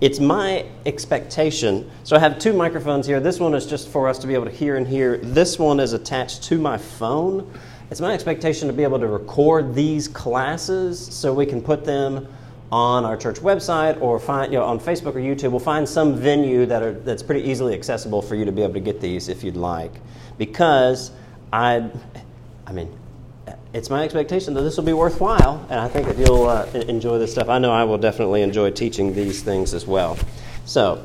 It's my expectation. So I have two microphones here. This one is just for us to be able to hear and hear. This one is attached to my phone. It's my expectation to be able to record these classes so we can put them on our church website or find you know, on Facebook or YouTube. We'll find some venue that are, that's pretty easily accessible for you to be able to get these if you'd like. Because I, I mean, it's my expectation that this will be worthwhile, and I think that you'll uh, enjoy this stuff. I know I will definitely enjoy teaching these things as well. So,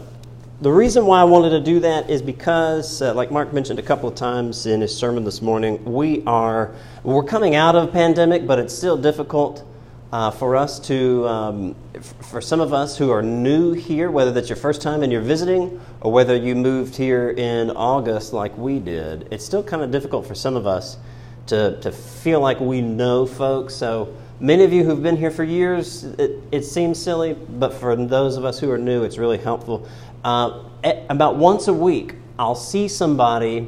the reason why I wanted to do that is because, uh, like Mark mentioned a couple of times in his sermon this morning, we are we're coming out of a pandemic, but it's still difficult uh, for us to, um, for some of us who are new here, whether that's your first time and you're visiting, or whether you moved here in August like we did. It's still kind of difficult for some of us to, to feel like we know folks. So many of you who've been here for years, it, it seems silly, but for those of us who are new, it's really helpful. Uh, about once a week, I'll see somebody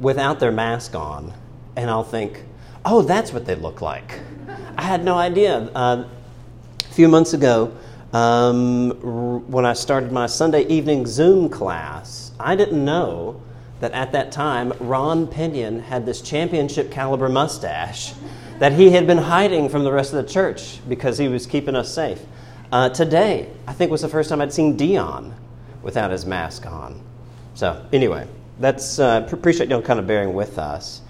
without their mask on, and I'll think, oh, that's what they look like. I had no idea. Uh, a few months ago, um, when I started my Sunday evening Zoom class, I didn't know that at that time, Ron Pinion had this championship caliber mustache that he had been hiding from the rest of the church because he was keeping us safe. Uh, today, I think was the first time I'd seen Dion without his mask on. So, anyway, that's uh, appreciate y'all kind of bearing with us.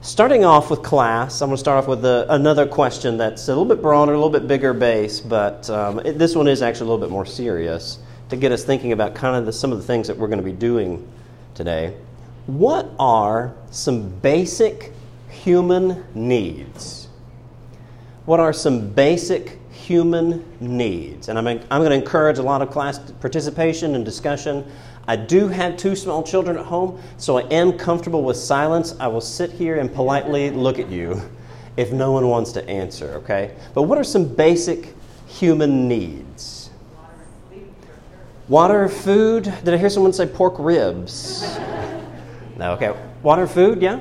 Starting off with class, I'm going to start off with a, another question that's a little bit broader, a little bit bigger base, but um, it, this one is actually a little bit more serious to get us thinking about kind of the, some of the things that we're going to be doing today. What are some basic human needs? What are some basic human needs? And I'm, I'm going to encourage a lot of class participation and discussion. I do have two small children at home, so I am comfortable with silence. I will sit here and politely look at you if no one wants to answer, okay? But what are some basic human needs? Water, food. Did I hear someone say pork ribs? No, okay. Water, food, yeah?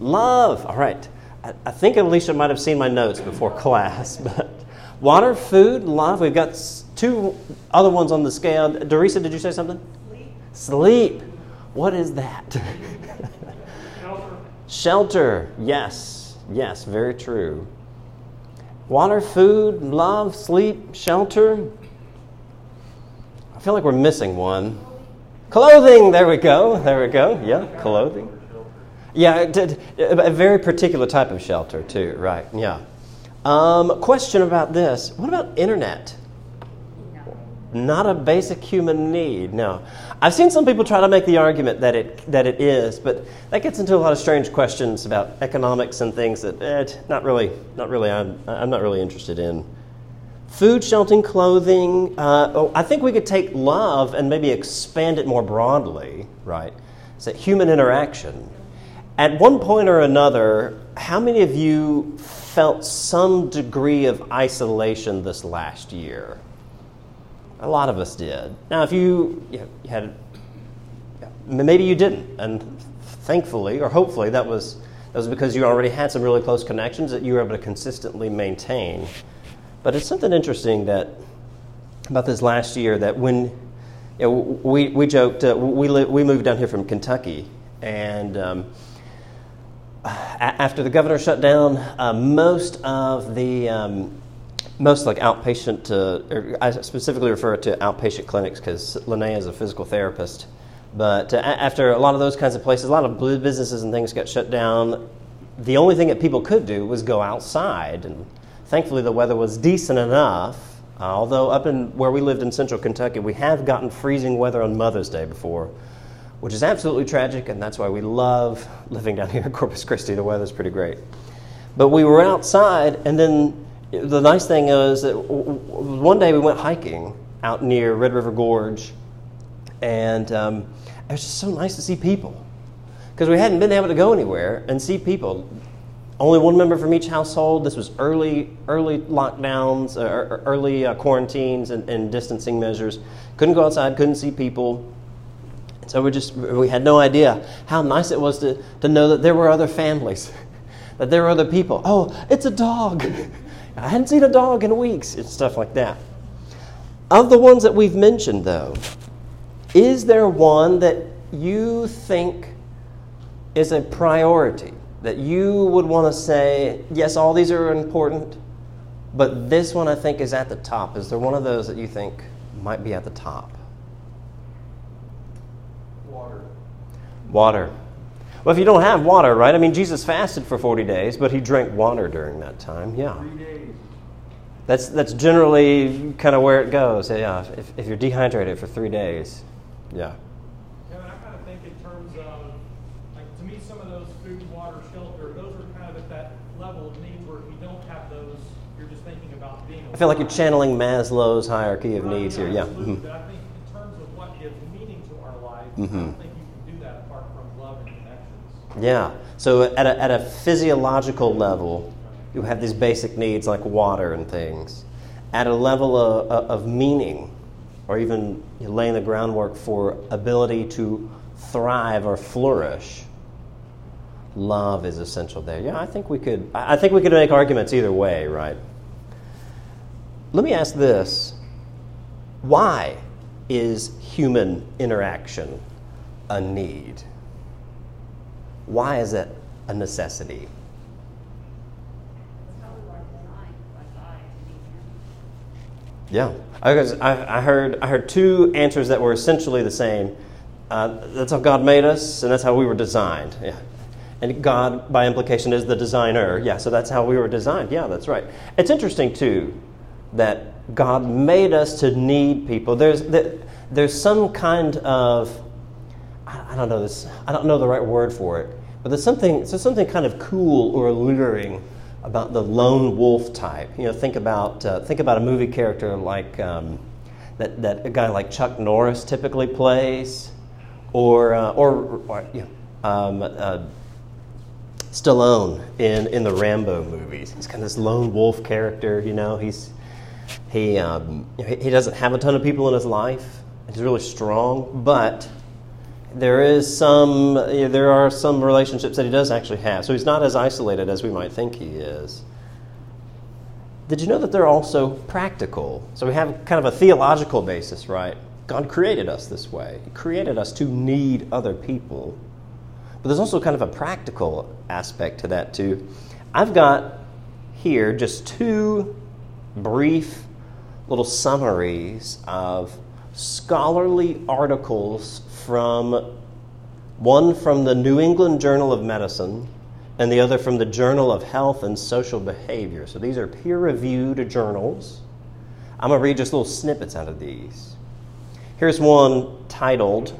Love. All right. I, I think Alicia might have seen my notes before class, but water, food, love. We've got two other ones on the scale. Dorisa, did you say something? Sleep. Sleep. What is that? Shelter. Shelter. Yes. Yes, very true. Water, food, love, sleep, shelter. I feel like we're missing one. Clothing, there we go, there we go. Yeah, clothing. Yeah, a very particular type of shelter, too, right, yeah. Um, question about this what about internet? Not a basic human need, no. I've seen some people try to make the argument that it, that it is, but that gets into a lot of strange questions about economics and things that eh, not really, not really, I'm, I'm not really interested in. Food, shelter, clothing. Uh, oh, I think we could take love and maybe expand it more broadly, right? It's human interaction. At one point or another, how many of you felt some degree of isolation this last year? A lot of us did. Now, if you, you, had, maybe you didn't, and thankfully or hopefully that was, that was because you already had some really close connections that you were able to consistently maintain. But it's something interesting that about this last year that when you know, we, we joked, uh, we, li- we moved down here from Kentucky, and um, after the governor shut down, uh, most of the um, most like outpatient, uh, I specifically refer to outpatient clinics because Linnea is a physical therapist. But uh, after a lot of those kinds of places, a lot of businesses and things got shut down. The only thing that people could do was go outside and thankfully the weather was decent enough. Uh, although up in where we lived in central Kentucky, we have gotten freezing weather on Mother's Day before, which is absolutely tragic, and that's why we love living down here in Corpus Christi. The weather's pretty great. But we were outside, and then the nice thing is that one day we went hiking out near Red River Gorge, and um, it was just so nice to see people because we hadn't been able to go anywhere and see people. Only one member from each household. This was early, early lockdowns, uh, early uh, quarantines, and, and, distancing measures. Couldn't go outside, couldn't see people. So we just we had no idea how nice it was to, to know that there were other families, that there were other people. Oh, it's a dog. I hadn't seen a dog in weeks. It's stuff like that. Of the ones that we've mentioned, though, is there one that you think is a priority? That you would want to say, yes, all these are important, but this one I think is at the top. Is there one of those that you think might be at the top? Water. Water. Well, if you don't have water, right? I mean, Jesus fasted for 40 days, but he drank water during that time. Yeah. Three days. That's, that's generally kind of where it goes. Yeah. If, if you're dehydrated for three days, yeah. Kevin, I kind of think in terms of, like, to me, some of those food, water, shelter, those are kind of at that level of need where if you don't have those, you're just thinking about being. I feel like you're channeling Maslow's hierarchy of needs here. Yeah. absolutely. Mhm. But I think in terms of what gives meaning to our life, I Mhm. don't think you can do that apart from love and connections. Yeah. So at a, at a physiological level, you have these basic needs like water and things. At a level of, of meaning, or even laying the groundwork for ability to thrive or flourish, love is essential there. Yeah, I think we could. I think we could make arguments either way, right? Let me ask this: Why is human interaction a need? Why is it a necessity? That's how we were designed by God to be human. Yeah, I, was- I, I heard I heard two answers that were essentially the same. Uh, that's how God made us, and that's how we were designed. Yeah, and God, by implication, is the designer. Yeah, so that's how we were designed. Yeah, that's right. It's interesting too that God made us to need people. There's there- there's some kind of I I don't know this. I don't know the right word for it, but there's something. There's something kind of cool or alluring about the lone wolf type. You know, think about uh, think about a movie character like um, that that a guy like Chuck Norris typically plays, or uh, or, or you know, um, uh, Stallone in in the Rambo movies. He's kind of this lone wolf character. You know, he's he um, he doesn't have a ton of people in his life. He's really strong, but there is some there are some relationships that he does actually have. So he's not as isolated as we might think he is. Did you know that they're also practical? So we have kind of a theological basis right? God created us this way. He created us to need other people. But there's also kind of a practical aspect to that too. I've got here just two brief little summaries of scholarly articles from one from the New England Journal of Medicine and the other from the Journal of Health and Social Behavior. So these are peer reviewed journals. I'm going to read just little snippets out of these. Here's one titled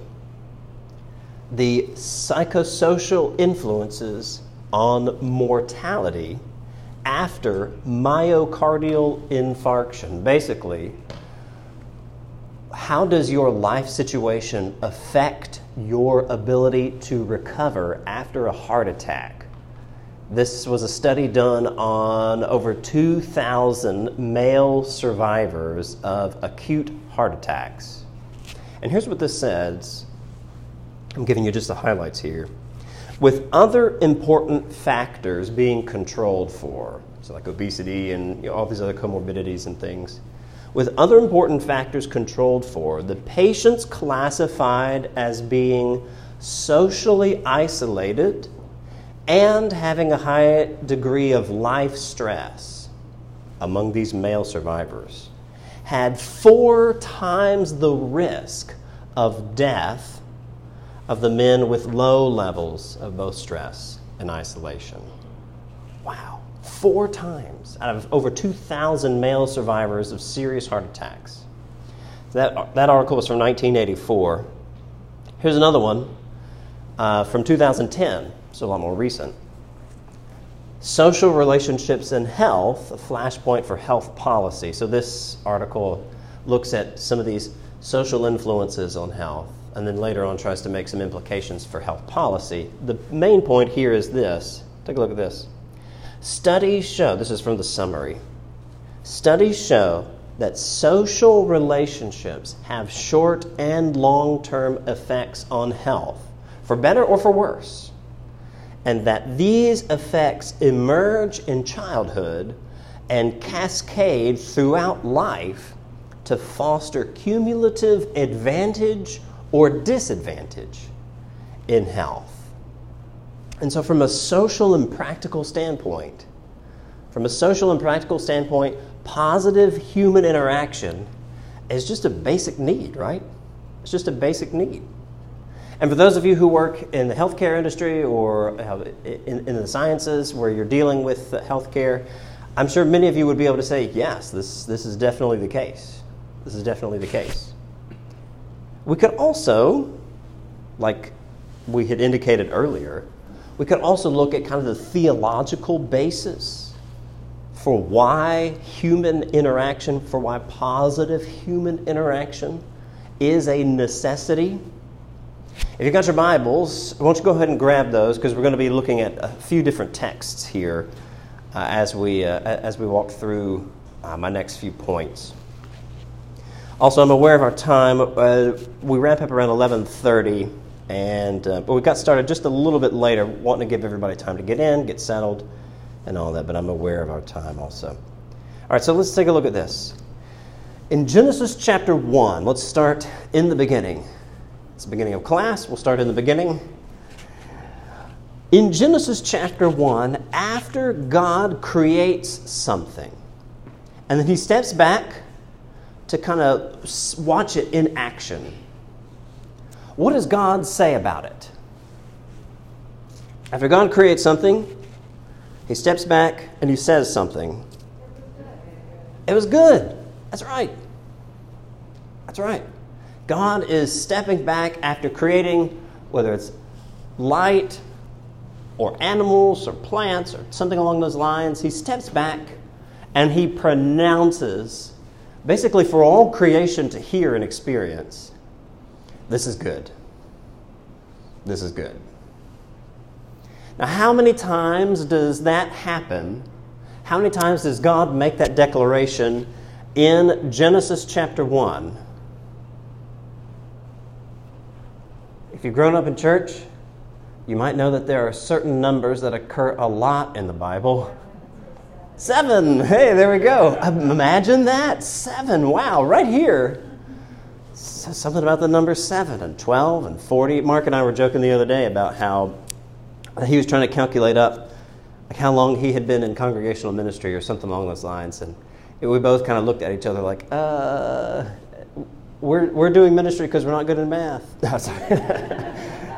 The Psychosocial Influences on Mortality After Myocardial Infarction. Basically, how does your life situation affect your ability to recover after a heart attack? This was a study done on over 2,000 male survivors of acute heart attacks. And here's what this says I'm giving you just the highlights here. With other important factors being controlled for, so like obesity and you know, all these other comorbidities and things, with other important factors controlled for, the patients classified as being socially isolated and having a high degree of life stress among these male survivors had four times the risk of death of the men with low levels of both stress and isolation. Wow, four times out of over 2,000 male survivors of serious heart attacks. That, that article was from 1984. Here's another one uh, from 2010, so a lot more recent. Social relationships and health, a flashpoint for health policy. So, this article looks at some of these social influences on health and then later on tries to make some implications for health policy. The main point here is this take a look at this. Studies show, this is from the summary, studies show that social relationships have short and long term effects on health, for better or for worse, and that these effects emerge in childhood and cascade throughout life to foster cumulative advantage or disadvantage in health. And so, from a social and practical standpoint, from a social and practical standpoint, positive human interaction is just a basic need, right? It's just a basic need. And for those of you who work in the healthcare industry or uh, in, in the sciences where you're dealing with healthcare, I'm sure many of you would be able to say, yes, this, this is definitely the case. This is definitely the case. We could also, like we had indicated earlier, we could also look at kind of the theological basis for why human interaction, for why positive human interaction is a necessity. If you've got your Bibles, why don't you go ahead and grab those because we're going to be looking at a few different texts here uh, as, we, uh, as we walk through uh, my next few points. Also, I'm aware of our time. Uh, we wrap up around 11:30, and uh, but we got started just a little bit later, wanting to give everybody time to get in, get settled, and all that. But I'm aware of our time also. All right, so let's take a look at this. In Genesis chapter 1, let's start in the beginning. It's the beginning of class. We'll start in the beginning. In Genesis chapter 1, after God creates something, and then he steps back to kind of watch it in action, what does God say about it? After God creates something, he steps back and he says something. It was good. That's right. That's right. God is stepping back after creating, whether it's light or animals or plants or something along those lines, he steps back and he pronounces, basically for all creation to hear and experience, this is good. This is good. Now, how many times does that happen? How many times does God make that declaration in Genesis chapter 1? If you've grown up in church, you might know that there are certain numbers that occur a lot in the Bible. Seven. Hey, there we go. Imagine that. Seven. Wow, right here. Something about the number seven and 12 and 40. Mark and I were joking the other day about how he was trying to calculate up like how long he had been in congregational ministry or something along those lines. And we both kind of looked at each other like, uh, we're, we're doing ministry because we're not good in math.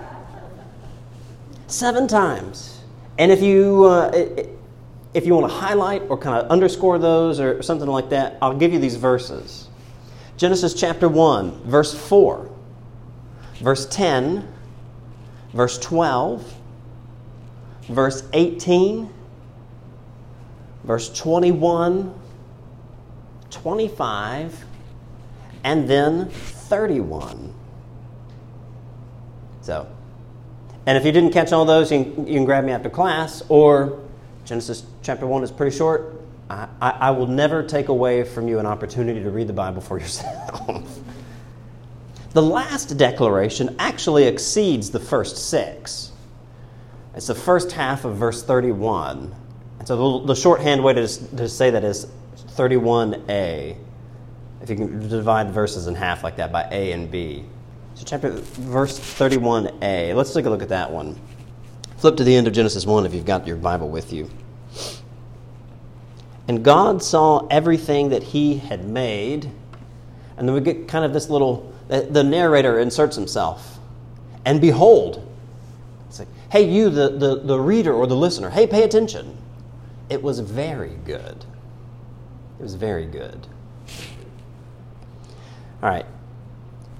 Seven times. And if you, uh, if you want to highlight or kind of underscore those or something like that, I'll give you these verses Genesis chapter 1, verse 4, verse 10, verse 12, verse 18, verse 21, 25, and then 31. So, and if you didn't catch all those, you can, you can grab me after class, or Genesis chapter 1 is pretty short. I, I, I will never take away from you an opportunity to read the Bible for yourself. the last declaration actually exceeds the first six. It's the first half of verse 31. And so the, the shorthand way to, to say that is 31a if you can divide verses in half like that by A and B. So, chapter verse 31a. Let's take a look at that one. Flip to the end of Genesis 1 if you've got your Bible with you. And God saw everything that He had made. And then we get kind of this little, the narrator inserts himself. And behold, it's like, hey, you, the, the, the reader or the listener, hey, pay attention. It was very good. It was very good. All right.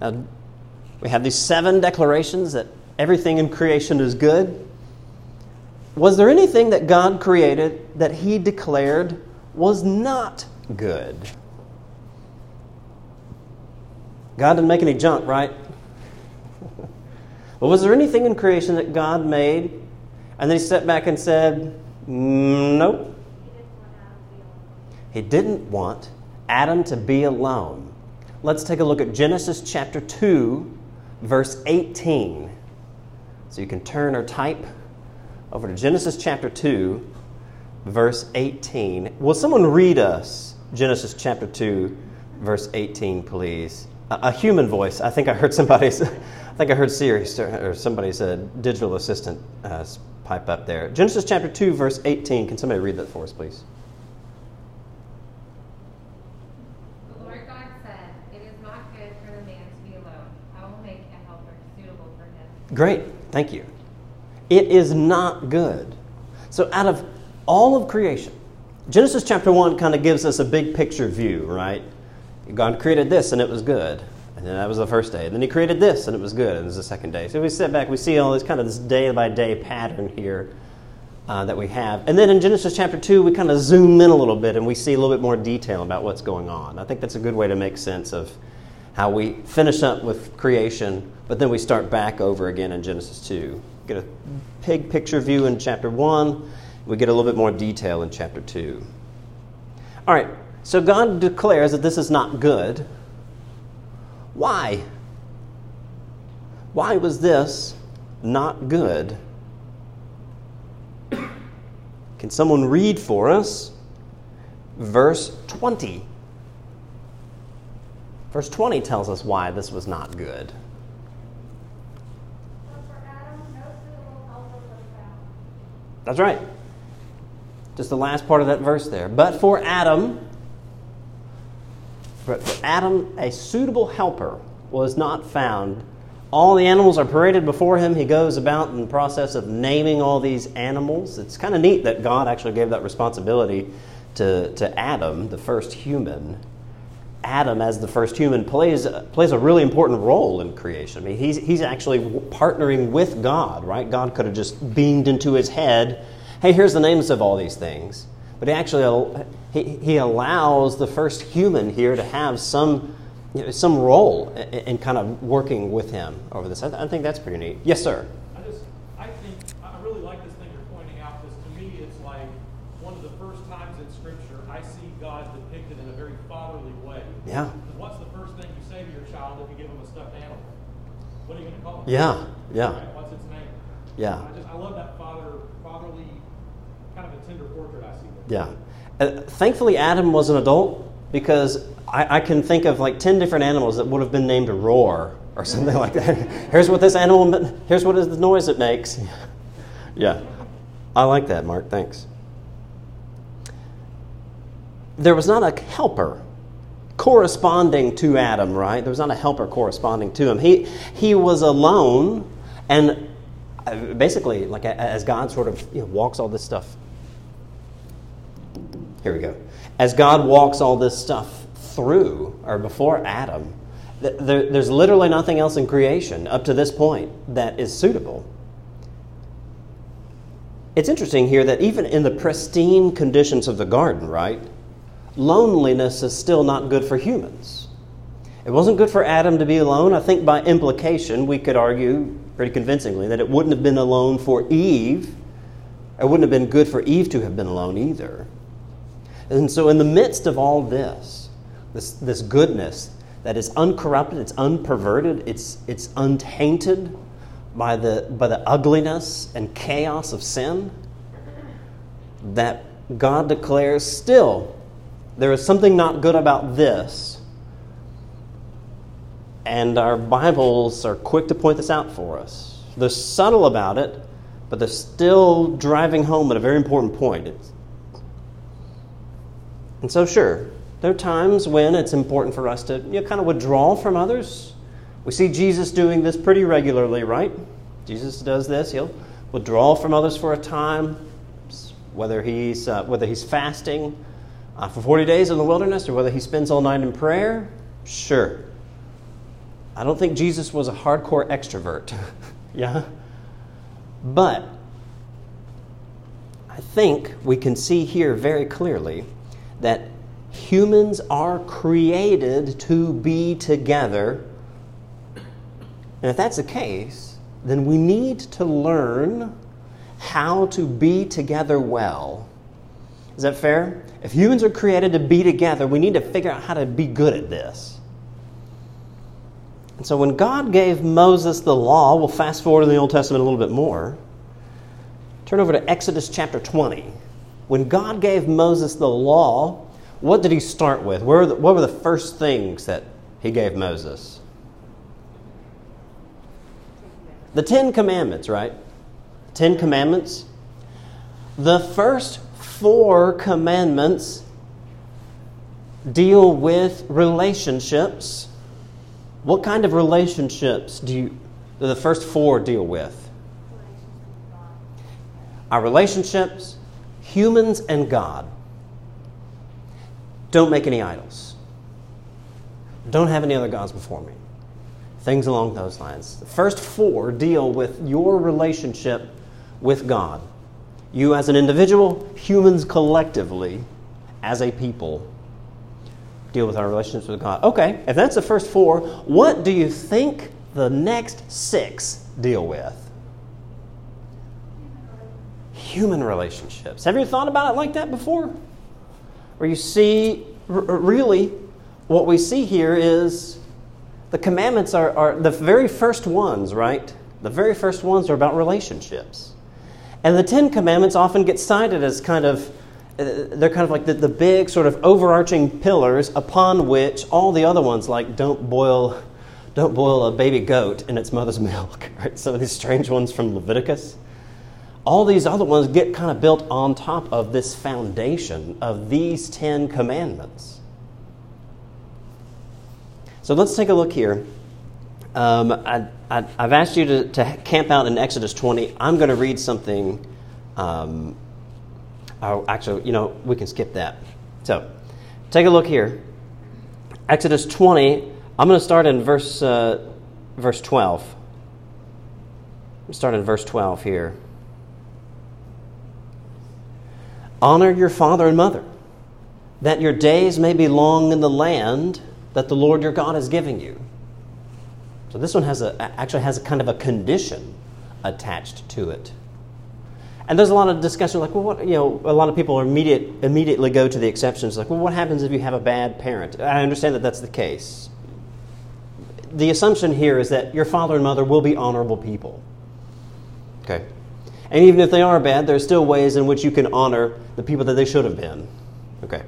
Now, we have these seven declarations that everything in creation is good. Was there anything that God created that He declared was not good? God didn't make any junk, right? but was there anything in creation that God made and then He stepped back and said, Nope. He didn't want Adam to be alone let's take a look at Genesis chapter 2, verse 18. So you can turn or type over to Genesis chapter 2, verse 18. Will someone read us Genesis chapter 2, verse 18, please. A, a human voice. I think I heard somebody. I think I heard Siri or somebody said digital assistant uh, pipe up there. Genesis chapter 2, verse 18. Can somebody read that for us, please? The Lord God said, It is not good for the man to be alone. I will make a helper suitable for him. Great, thank you. It is not good. So, out of all of creation, Genesis chapter 1 kind of gives us a big picture view, right? God created this and it was good. And then that was the first day. And then he created this and it was good. And it was the second day. So we sit back, we see all this kind of this day by day pattern here uh, that we have. And then in Genesis chapter 2, we kind of zoom in a little bit and we see a little bit more detail about what's going on. I think that's a good way to make sense of how we finish up with creation, but then we start back over again in Genesis 2. Get a big picture view in chapter 1, we get a little bit more detail in chapter 2. All right, so God declares that this is not good. Why? Why was this not good? Can someone read for us verse 20? Verse 20 tells us why this was not good. That's right. Just the last part of that verse there. But for Adam, but for Adam, a suitable helper was not found. All the animals are paraded before him. He goes about in the process of naming all these animals. It's kind of neat that God actually gave that responsibility to, to Adam, the first human. Adam, as the first human, plays, plays a really important role in creation. I mean, he's, he's actually partnering with God, right? God could have just beamed into his head, hey, here's the names of all these things. But he actually he, he allows the first human here to have some, you know, some role in, in, kind of working with him over this. I, I think that's pretty neat. Yes, sir. I just, I think, I really like this thing you're pointing out because to me it's like one of the first times in Scripture I see God depicted in a very fatherly way. Yeah. What's the first thing you say to your child if you give him a stuffed animal? What are you going to call it? Yeah, yeah. Right? What's its name? Yeah. I just, I love that father, fatherly, kind of a tender portrait I see there. Yeah. Thankfully, Adam was an adult because I, I, can think of like 10 different animals that would have been named a roar or something like that. here's what this animal, here's what is the noise it makes. yeah. I like that, Mark. Thanks. There was not a helper corresponding to Adam, right? There was not a helper corresponding to him. He, he was alone, and uh, basically, like as God sort of you know, walks all this stuff here we go. As God walks all this stuff through or before Adam, there, there's literally nothing else in creation up to this point that is suitable. It's interesting here that even in the pristine conditions of the garden, right, loneliness is still not good for humans. It wasn't good for Adam to be alone. I think by implication, we could argue pretty convincingly that it wouldn't have been alone for Eve. It wouldn't have been good for Eve to have been alone either. And so, in the midst of all this, this, this goodness that is uncorrupted, it's unperverted, it's, it's untainted by the, by the ugliness and chaos of sin, that God declares still, there is something not good about this. And our Bibles are quick to point this out for us. They're subtle about it, but they're still driving home at a very important point. It's, and so, sure, there are times when it's important for us to you know, kind of withdraw from others. We see Jesus doing this pretty regularly, right? Jesus does this. He'll withdraw from others for a time, whether he's, uh, whether he's fasting uh, for 40 days in the wilderness or whether he spends all night in prayer. Sure. I don't think Jesus was a hardcore extrovert. yeah? But I think we can see here very clearly that humans are created to be together. And if that's the case, then we need to learn how to be together well. Is that fair? If humans are created to be together, we need to figure out how to be good at this. And so when God gave Moses the law, we'll fast forward in the Old Testament a little bit more. Turn over to Exodus chapter 20 when God gave Moses the law, what did he start with? What were the, what were the first things that he gave Moses? The Ten Commandments, right? Ten Commandments. The first four commandments deal with relationships. What kind of relationships do you, do the first four deal with? Our relationships, humans, and God. Don't make any idols. Don't have any other gods before me. Things along those lines. The first four deal with your relationship with God. You as an individual, humans collectively, as a people, deal with our relationships with God. Okay, if that's the first four, what do you think the next six deal with? Human relationships. Have you thought about it like that before? Where you see, r- really, what we see here is the commandments are, are the very first ones, right? The very first ones are about relationships. And the Ten Commandments often get cited as kind of, uh, they're kind of like the, the big sort of overarching pillars upon which all the other ones, like don't boil, don't boil a baby goat in its mother's milk, right? Some of these strange ones from Leviticus. All these other ones get kind of built on top of this foundation of these Ten Commandments. So let's take a look here. Um, I, have asked you to, to, camp out in Exodus 20. I'm going to read something. Um, oh, actually, you know, we can skip that. So, take a look here. Exodus 20. I'm going to start in verse uh, verse 12. Start in verse 12 here. Honor your father and mother, that your days may be long in the land that the Lord your God is giving you. So this one has a, actually has a kind of a condition attached to it. And there's a lot of discussion like, well, what, you know, a lot of people immediate, immediately go to the exceptions like, well, what happens if you have a bad parent? I understand that that's the case. The assumption here is that your father and mother will be honorable people. Okay. And even if they are bad, there are still ways in which you can honor the people that they should have been. Okay.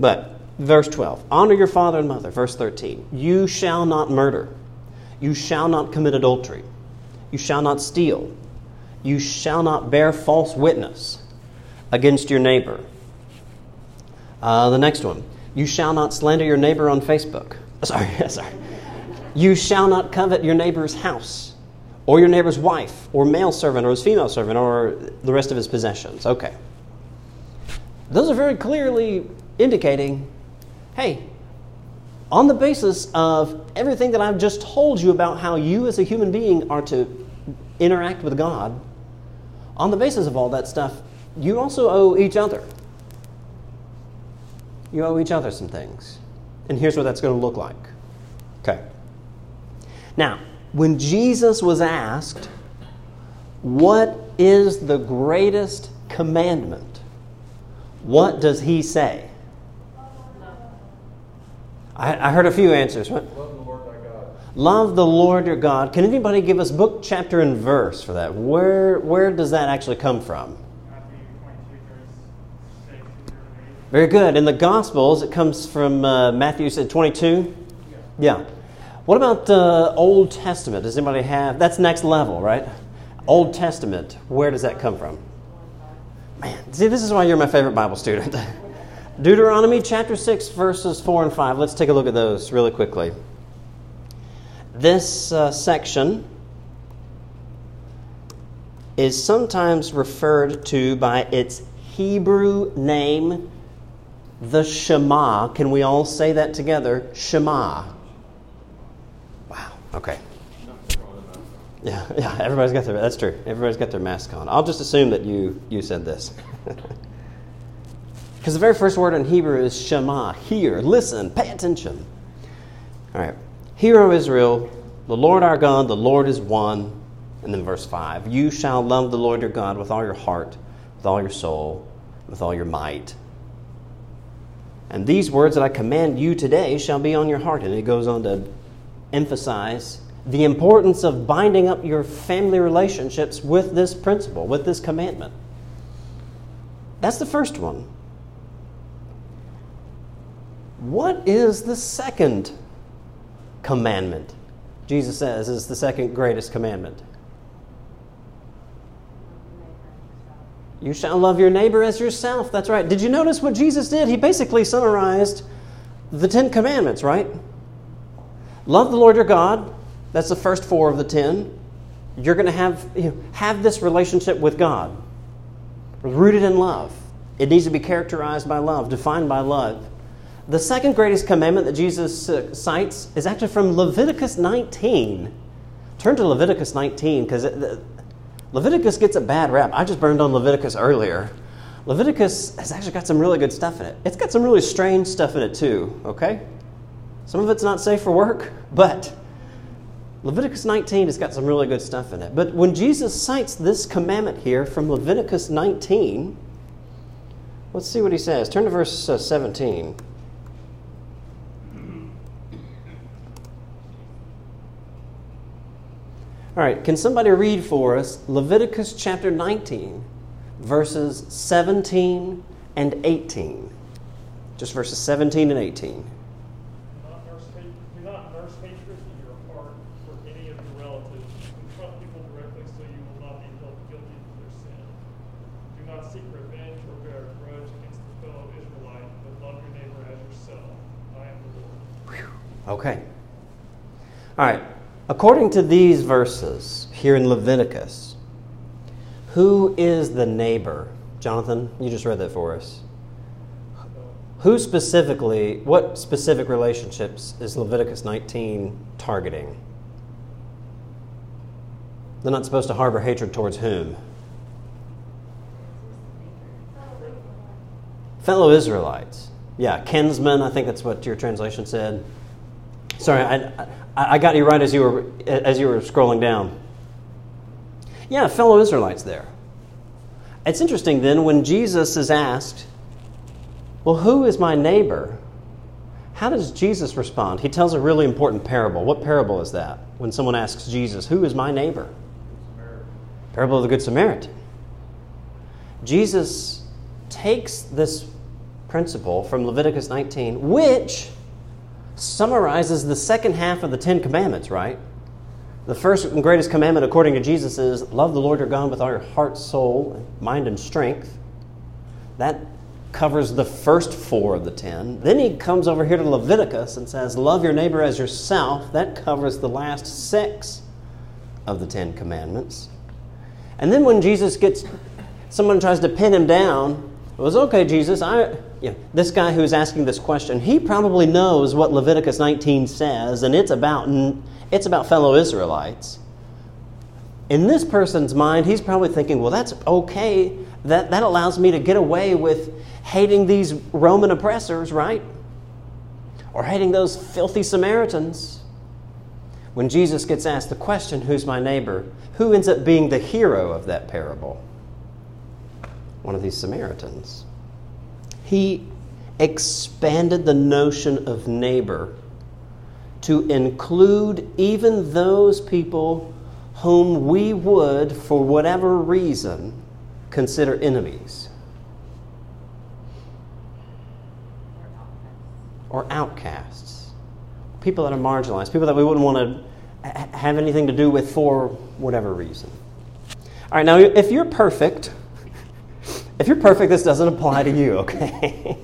But verse 12 honor your father and mother. Verse 13 you shall not murder. You shall not commit adultery. You shall not steal. You shall not bear false witness against your neighbor. Uh, the next one. You shall not slander your neighbor on Facebook. Sorry, sorry. You shall not covet your neighbor's house, or your neighbor's wife, or male servant, or his female servant, or the rest of his possessions. Okay. Those are very clearly indicating hey, on the basis of everything that I've just told you about how you as a human being are to interact with God, on the basis of all that stuff, you also owe each other. You owe each other some things. And here's what that's going to look like. Okay. Now, when Jesus was asked, What is the greatest commandment? What does he say? I, I heard a few answers. What? Love the Lord thy God. Love the Lord your God. Can anybody give us book, chapter, and verse for that? Where, where does that actually come from? Matthew 22, verse 6 through 8. Very good. In the Gospels, it comes from uh, Matthew said 22. Yeah. What about uh, Old Testament? Does anybody have? That's next level, right? Old Testament. Where does that come from? Man, see, this is why you're my favorite Bible student. Deuteronomy chapter 6, verses 4 and 5. Let's take a look at those really quickly. This uh, section is sometimes referred to by its Hebrew name, the Shema. Can we all say that together? Shema. Okay. Yeah, yeah, everybody's got their, that's true. Everybody's got their mask on. I'll just assume that you, you said this. Because the very first word in Hebrew is Shema. Hear, listen, pay attention. All right. Hear, O Israel, the Lord our God, the Lord is one. And then verse 5 You shall love the Lord your God with all your heart, with all your soul, with all your might. And these words that I command you today shall be on your heart. And it goes on to emphasize the importance of binding up your family relationships with this principle, with this commandment. That's the first one. What is the second commandment? Jesus says is the second greatest commandment. You shall love your neighbor as yourself. That's right. Did you notice what Jesus did? He basically summarized the Ten Commandments, right? Love the Lord your God. That's the first four of the ten. You're going to have, you know, have this relationship with God, rooted in love. It needs to be characterized by love, defined by love. The second greatest commandment that Jesus uh, cites is actually from Leviticus 19. Turn to Leviticus 19 because Leviticus gets a bad rap. I just burned on Leviticus earlier. Leviticus has actually got some really good stuff in it. It's got some really strange stuff in it too, okay? Some of it's not safe for work, but Leviticus 19 has got some really good stuff in it. But when Jesus cites this commandment here from Leviticus 19, let's see what he says. Turn to verse uh, 17. All right, can somebody read for us Leviticus chapter 19, verses 17 and 18? Just verses 17 and 18. Do not nurse hatred, do not nurse hatred in your heart for any of your relatives. Confront people directly so you will not be held guilty of their sin. Do not seek revenge or bear a grudge against a fellow Israelite, but love your neighbor as yourself. I am the Lord. Okay. All right. According to these verses here in Leviticus, who is the neighbor? Jonathan, you just read that for us. Who specifically, what specific relationships is Leviticus 19 targeting? They're not supposed to harbor hatred towards whom? Fellow Israelites. Yeah, kinsmen, I think that's what your translation said. Sorry, I, I, got you right as you were as you were scrolling down. Yeah, fellow Israelites there. It's interesting then when Jesus is asked, Well, who is my neighbor? How does Jesus respond? He tells a really important parable. What parable is that? When someone asks Jesus, Who is my neighbor? Parable of the Good Samaritan. Jesus takes this principle from Leviticus 19, which summarizes the second half of the Ten Commandments, right? The first and greatest commandment, according to Jesus, is love the Lord your God with all your heart, soul, mind, and strength. That covers the first four of the ten. Then he comes over here to Leviticus and says, Love your neighbor as yourself. That covers the last six of the Ten Commandments. And then when Jesus gets, someone tries to pin him down, it was okay, Jesus. I, know, this guy who's asking this question, he probably knows what Leviticus 19 says, and it's about it's about fellow Israelites. In this person's mind, he's probably thinking, well, that's okay. That, that allows me to get away with hating these Roman oppressors, right? Or hating those filthy Samaritans. When Jesus gets asked the question, who's my neighbor? Who ends up being the hero of that parable? one of these Samaritans. He expanded the notion of neighbor to include even those people whom we would, for whatever reason, consider enemies or outcasts. People that are marginalized, people that we wouldn't want to have anything to do with for whatever reason. All right, now if you're perfect, if you're perfect, this doesn't apply to you, okay?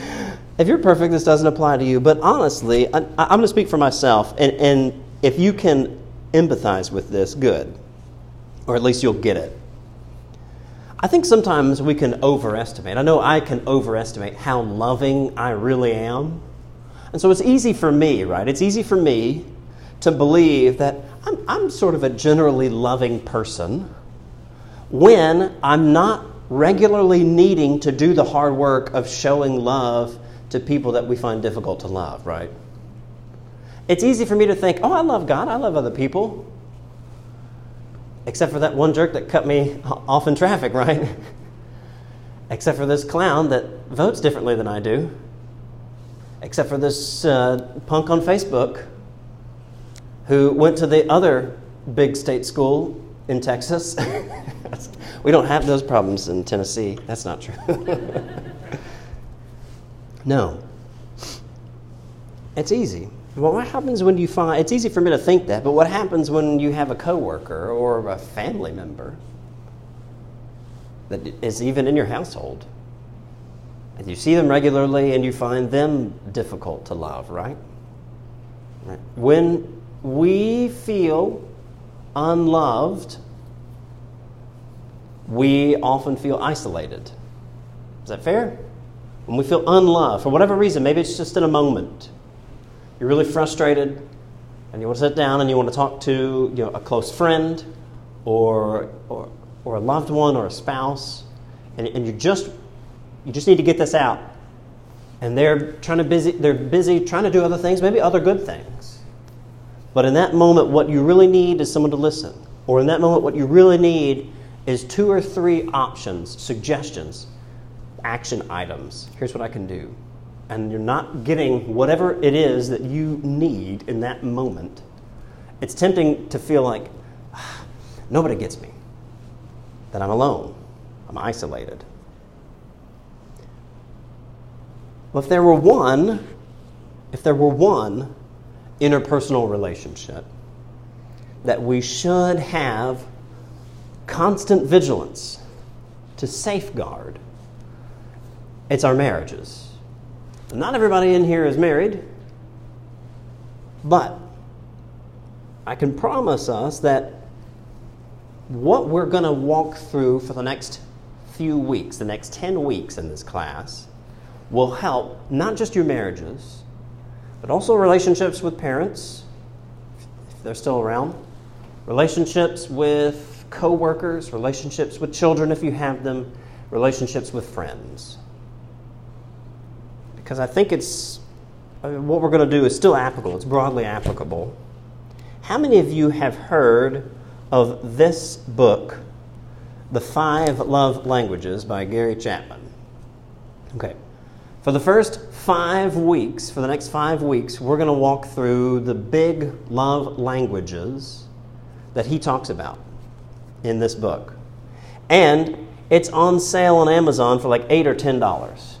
if you're perfect, this doesn't apply to you. But honestly, I, am going to speak for myself, and, and if you can empathize with this, good. Or at least you'll get it. I think sometimes we can overestimate. I know I can overestimate how loving I really am. And so it's easy for me, right? It's easy for me to believe that I'm, I'm sort of a generally loving person when I'm not regularly needing to do the hard work of showing love to people that we find difficult to love, right? It's easy for me to think, oh, I love God, I love other people. Except for that one jerk that cut me off in traffic, right? Except for this clown that votes differently than I do. Except for this uh, punk on Facebook who went to the other big state school in Texas. we don't have those problems in Tennessee. That's not true. no. It's easy. Well, what happens when you find it's easy for me to think that, but what happens when you have a coworker or a family member that is even in your household? And you see them regularly and you find them difficult to love, right? right? When we feel unloved, we often feel isolated. Is that fair? When we feel unloved, for whatever reason, maybe it's just in a moment, you're really frustrated and you want to sit down and you want to talk to you know, a close friend or, or, or a loved one or a spouse, and, and you just you just need to get this out. And they're trying to busy they're busy trying to do other things, maybe other good things. But in that moment, what you really need is someone to listen. Or in that moment, what you really need is two or three options, suggestions, action items. Here's what I can do. And you're not getting whatever it is that you need in that moment. It's tempting to feel like ah, nobody gets me, that I'm alone, I'm isolated. Well, if there were one, if there were one interpersonal relationship that we should have constant vigilance to safeguard, it's our marriages. Not everybody in here is married, but I can promise us that what we're going to walk through for the next few weeks, the next 10 weeks in this class, will help not just your marriages, but also relationships with parents, if they're still around, relationships with coworkers, relationships with children if you have them, relationships with friends. Because I think it's I mean, what we're going to do is still applicable, it's broadly applicable. How many of you have heard of this book, The Five Love Languages by Gary Chapman? Okay. For the first five weeks, for the next five weeks, we're going to walk through the big love languages that he talks about in this book. And it's on sale on Amazon for like eight or ten dollars.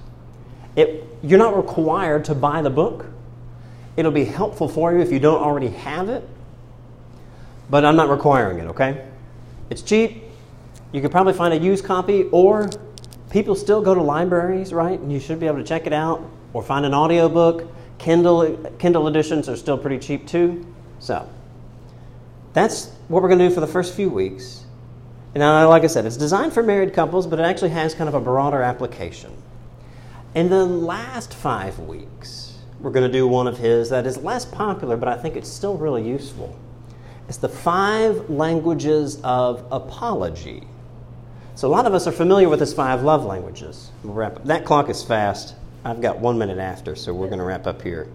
You're not required to buy the book. It'll be helpful for you if you don't already have it, but I'm not requiring it, okay? It's cheap. You could probably find a used copy, or people still go to libraries, right? And you should be able to check it out or find an audiobook. Kindle, Kindle editions are still pretty cheap too. So, that's what we're going to do for the first few weeks. And now, like I said, it's designed for married couples, but it actually has kind of a broader application. In the last five weeks, we're going to do one of his that is less popular, but I think it's still really useful. It's the five languages of apology. So, a lot of us are familiar with his five love languages. We'll wrap up. That clock is fast. I've got one minute after, so we're going to wrap up here.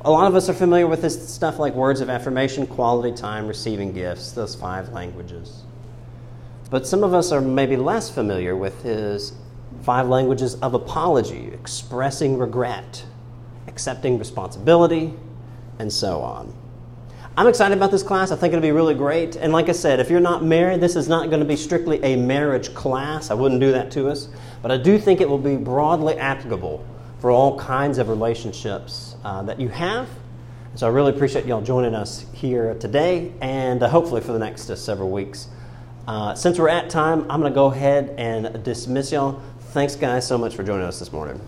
A lot of us are familiar with this stuff like words of affirmation, quality time, receiving gifts, those five languages. But some of us are maybe less familiar with his five languages of apology, expressing regret, accepting responsibility, and so on. I'm excited about this class. I think it'll be really great. And like I said, if you're not married, this is not going to be strictly a marriage class. I wouldn't do that to us. But I do think it will be broadly applicable for all kinds of relationships uh, that you have. So I really appreciate y'all joining us here today and uh, hopefully for the next uh, several weeks. Uh, since we're at time, I'm going to go ahead and dismiss y'all. Thanks, guys, so much for joining us this morning.